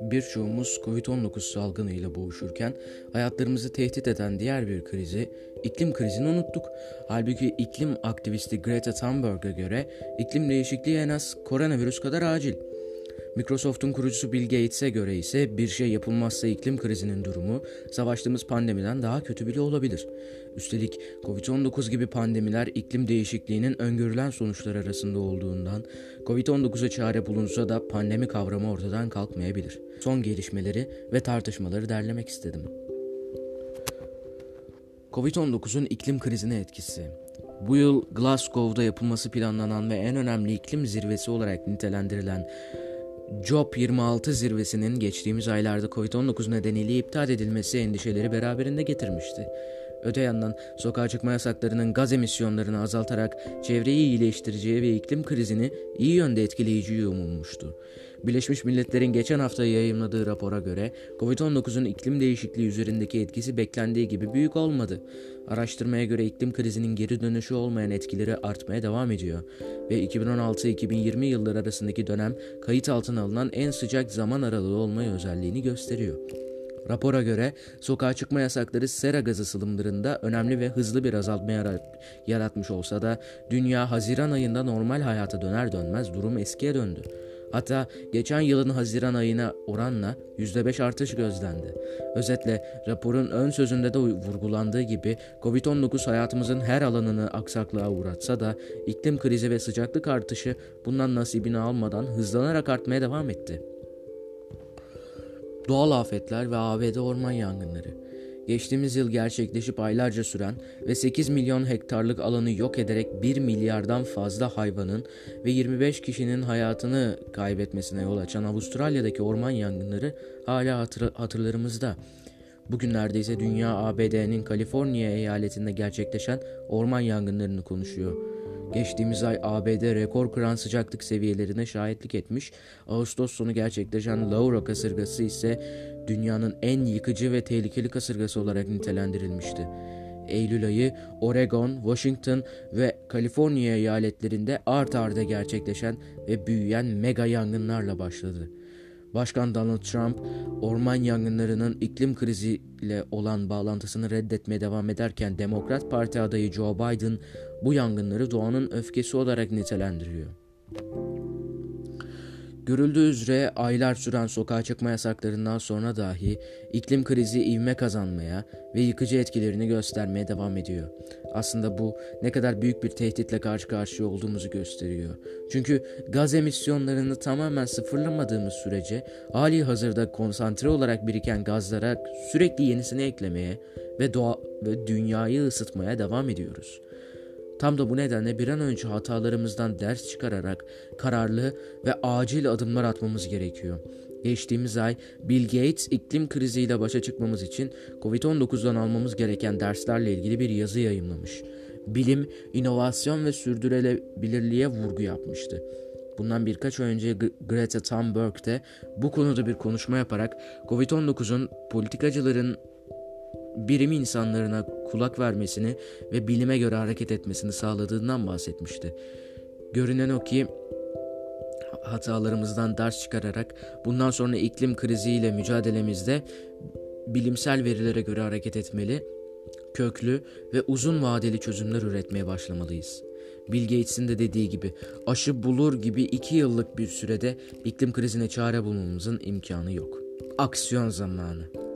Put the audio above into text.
Birçoğumuz Covid-19 salgınıyla boğuşurken hayatlarımızı tehdit eden diğer bir krizi, iklim krizini unuttuk. Halbuki iklim aktivisti Greta Thunberg'e göre iklim değişikliği en az koronavirüs kadar acil. Microsoft'un kurucusu Bill Gates'e göre ise bir şey yapılmazsa iklim krizinin durumu savaştığımız pandemiden daha kötü bile olabilir. Üstelik Covid-19 gibi pandemiler iklim değişikliğinin öngörülen sonuçlar arasında olduğundan Covid-19'a çare bulunsa da pandemi kavramı ortadan kalkmayabilir. Son gelişmeleri ve tartışmaları derlemek istedim. Covid-19'un iklim krizine etkisi bu yıl Glasgow'da yapılması planlanan ve en önemli iklim zirvesi olarak nitelendirilen COP26 zirvesinin geçtiğimiz aylarda Covid-19 nedeniyle iptal edilmesi endişeleri beraberinde getirmişti. Öte yandan sokağa çıkma yasaklarının gaz emisyonlarını azaltarak çevreyi iyileştireceği ve iklim krizini iyi yönde etkileyeceği umulmuştu. Birleşmiş Milletler'in geçen hafta yayımladığı rapora göre COVID-19'un iklim değişikliği üzerindeki etkisi beklendiği gibi büyük olmadı. Araştırmaya göre iklim krizinin geri dönüşü olmayan etkileri artmaya devam ediyor ve 2016-2020 yılları arasındaki dönem kayıt altına alınan en sıcak zaman aralığı olmayı özelliğini gösteriyor. Rapora göre sokağa çıkma yasakları sera gazı sılımlarında önemli ve hızlı bir azalma yaratmış olsa da dünya Haziran ayında normal hayata döner dönmez durum eskiye döndü. Hatta geçen yılın Haziran ayına oranla %5 artış gözlendi. Özetle raporun ön sözünde de vurgulandığı gibi Covid-19 hayatımızın her alanını aksaklığa uğratsa da iklim krizi ve sıcaklık artışı bundan nasibini almadan hızlanarak artmaya devam etti. Doğal afetler ve ABD orman yangınları. Geçtiğimiz yıl gerçekleşip aylarca süren ve 8 milyon hektarlık alanı yok ederek 1 milyardan fazla hayvanın ve 25 kişinin hayatını kaybetmesine yol açan Avustralya'daki orman yangınları hala hatır, hatırlarımızda. Bugünlerde ise dünya ABD'nin Kaliforniya eyaletinde gerçekleşen orman yangınlarını konuşuyor. Geçtiğimiz ay ABD rekor kıran sıcaklık seviyelerine şahitlik etmiş. Ağustos sonu gerçekleşen Laura kasırgası ise dünyanın en yıkıcı ve tehlikeli kasırgası olarak nitelendirilmişti. Eylül ayı Oregon, Washington ve Kaliforniya eyaletlerinde art arda gerçekleşen ve büyüyen mega yangınlarla başladı. Başkan Donald Trump, orman yangınlarının iklim kriziyle olan bağlantısını reddetmeye devam ederken Demokrat Parti adayı Joe Biden bu yangınları doğanın öfkesi olarak nitelendiriyor. Görüldüğü üzere aylar süren sokağa çıkma yasaklarından sonra dahi iklim krizi ivme kazanmaya ve yıkıcı etkilerini göstermeye devam ediyor. Aslında bu ne kadar büyük bir tehditle karşı karşıya olduğumuzu gösteriyor. Çünkü gaz emisyonlarını tamamen sıfırlamadığımız sürece hali hazırda konsantre olarak biriken gazlara sürekli yenisini eklemeye ve doğa ve dünyayı ısıtmaya devam ediyoruz. Tam da bu nedenle bir an önce hatalarımızdan ders çıkararak kararlı ve acil adımlar atmamız gerekiyor. Geçtiğimiz ay Bill Gates iklim kriziyle başa çıkmamız için Covid-19'dan almamız gereken derslerle ilgili bir yazı yayımlamış. Bilim, inovasyon ve sürdürülebilirliğe vurgu yapmıştı. Bundan birkaç ay önce Greta Thunberg de bu konuda bir konuşma yaparak Covid-19'un politikacıların birim insanlarına kulak vermesini ve bilime göre hareket etmesini sağladığından bahsetmişti. Görünen o ki hatalarımızdan ders çıkararak bundan sonra iklim kriziyle mücadelemizde bilimsel verilere göre hareket etmeli, köklü ve uzun vadeli çözümler üretmeye başlamalıyız. Bill Gates'in de dediği gibi aşı bulur gibi iki yıllık bir sürede iklim krizine çare bulmamızın imkanı yok. Aksiyon zamanı.